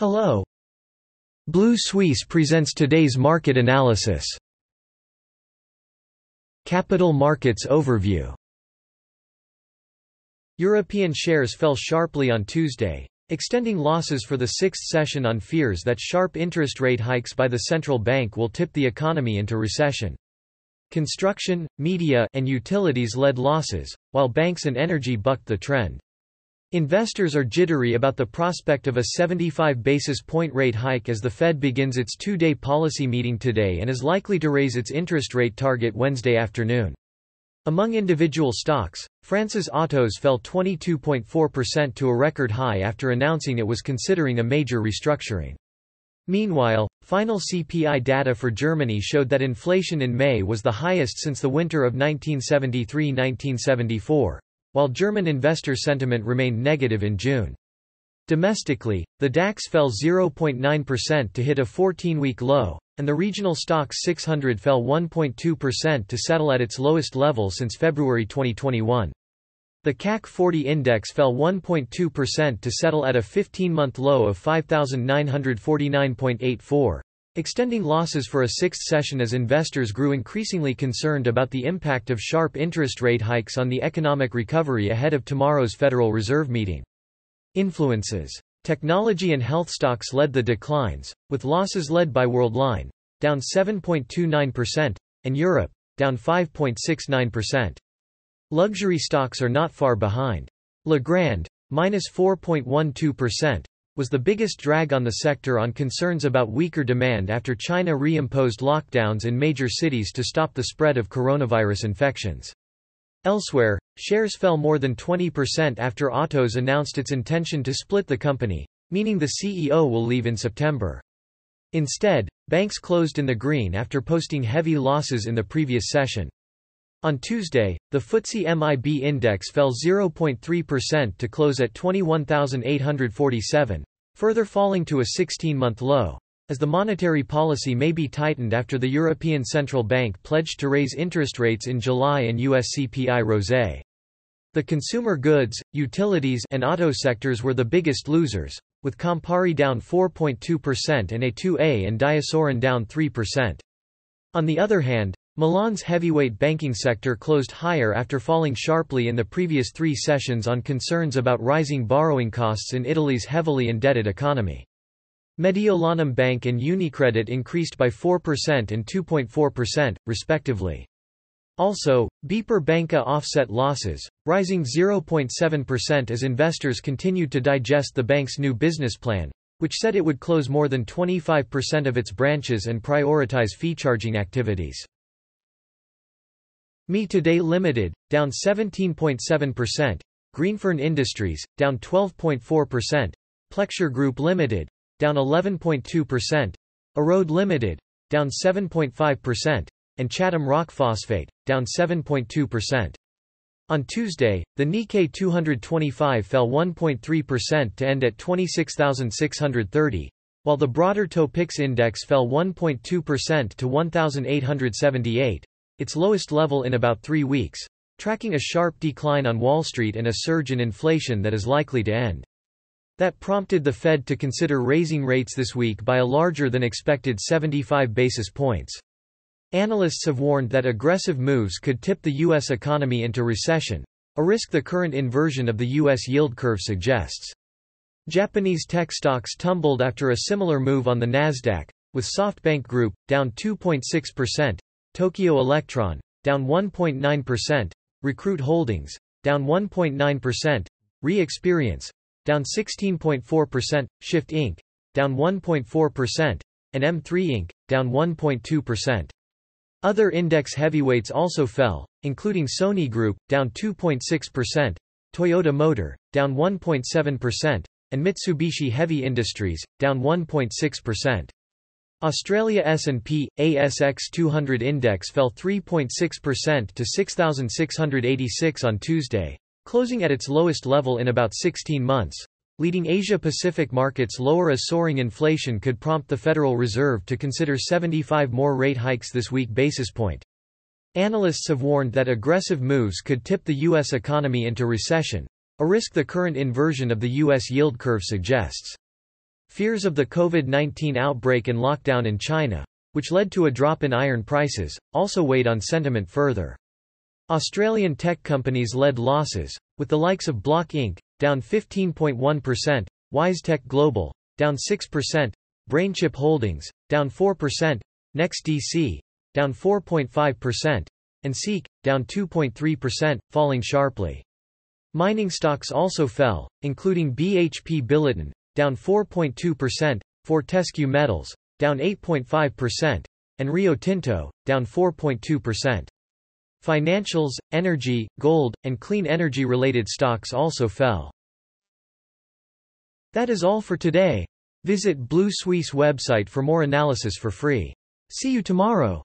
Hello. Blue Suisse presents today's market analysis. Capital Markets Overview European shares fell sharply on Tuesday, extending losses for the sixth session on fears that sharp interest rate hikes by the central bank will tip the economy into recession. Construction, media, and utilities led losses, while banks and energy bucked the trend. Investors are jittery about the prospect of a 75 basis point rate hike as the Fed begins its two-day policy meeting today and is likely to raise its interest rate target Wednesday afternoon. Among individual stocks, France's Atos fell 22.4% to a record high after announcing it was considering a major restructuring. Meanwhile, final CPI data for Germany showed that inflation in May was the highest since the winter of 1973–1974 while German investor sentiment remained negative in June. Domestically, the DAX fell 0.9% to hit a 14-week low, and the regional Stoxx 600 fell 1.2% to settle at its lowest level since February 2021. The CAC 40 index fell 1.2% to settle at a 15-month low of 5,949.84 extending losses for a sixth session as investors grew increasingly concerned about the impact of sharp interest rate hikes on the economic recovery ahead of tomorrow's Federal Reserve meeting. Influences. Technology and health stocks led the declines, with losses led by Worldline, down 7.29%, and Europe, down 5.69%. Luxury stocks are not far behind. Legrand, minus 4.12%, was the biggest drag on the sector on concerns about weaker demand after China reimposed lockdowns in major cities to stop the spread of coronavirus infections. Elsewhere, shares fell more than 20% after Atos announced its intention to split the company, meaning the CEO will leave in September. Instead, banks closed in the green after posting heavy losses in the previous session. On Tuesday, the FTSE MIB index fell 0.3% to close at 21,847, further falling to a 16-month low, as the monetary policy may be tightened after the European Central Bank pledged to raise interest rates in July and US CPI rose. The consumer goods, utilities and auto sectors were the biggest losers, with Campari down 4.2% and A2A and Diasorin down 3%. On the other hand, Milan's heavyweight banking sector closed higher after falling sharply in the previous three sessions on concerns about rising borrowing costs in Italy's heavily indebted economy. Mediolanum Bank and Unicredit increased by 4% and 2.4%, respectively. Also, BPER Banca offset losses, rising 0.7% as investors continued to digest the bank's new business plan, which said it would close more than 25% of its branches and prioritize fee-charging activities. Me Today Limited, down 17.7%, Greenfern Industries, down 12.4%, Plexure Group Limited, down 11.2%, Erode Limited, down 7.5%, and Chatham Rock Phosphate, down 7.2%. On Tuesday, the Nikkei 225 fell 1.3% to end at 26,630, while the broader Topix index fell 1.2% to 1,878 its lowest level in about three weeks, tracking a sharp decline on Wall Street and a surge in inflation that is likely to end. That prompted the Fed to consider raising rates this week by a larger than expected 75 basis points. Analysts have warned that aggressive moves could tip the U.S. economy into recession, a risk the current inversion of the U.S. yield curve suggests. Japanese tech stocks tumbled after a similar move on the Nasdaq, with SoftBank Group, down 2.6%, Tokyo Electron, down 1.9%, Recruit Holdings, down 1.9%, Re-Experience, down 16.4%, Shift Inc., down 1.4%, and M3 Inc., down 1.2%. Other index heavyweights also fell, including Sony Group, down 2.6%, Toyota Motor, down 1.7%, and Mitsubishi Heavy Industries, down 1.6%. Australia S&P, ASX 200 index fell 3.6% to 6,686 on Tuesday, closing at its lowest level in about 16 months. Leading Asia-Pacific markets lower as soaring inflation could prompt the Federal Reserve to consider 75 more rate hikes this week basis point. Analysts have warned that aggressive moves could tip the U.S. economy into recession, a risk the current inversion of the U.S. yield curve suggests. Fears of the COVID-19 outbreak and lockdown in China, which led to a drop in iron prices, also weighed on sentiment further. Australian tech companies led losses, with the likes of Block Inc., down 15.1%, WiseTech Global, down 6%, BrainChip Holdings, down 4%, NextDC, down 4.5%, and Seek, down 2.3%, falling sharply. Mining stocks also fell, including BHP Billiton, down 4.2%, Fortescue Metals, down 8.5%, and Rio Tinto, down 4.2%. Financials, energy, gold, and clean energy-related stocks also fell. That is all for today. Visit Blue Suisse website for more analysis for free. See you tomorrow.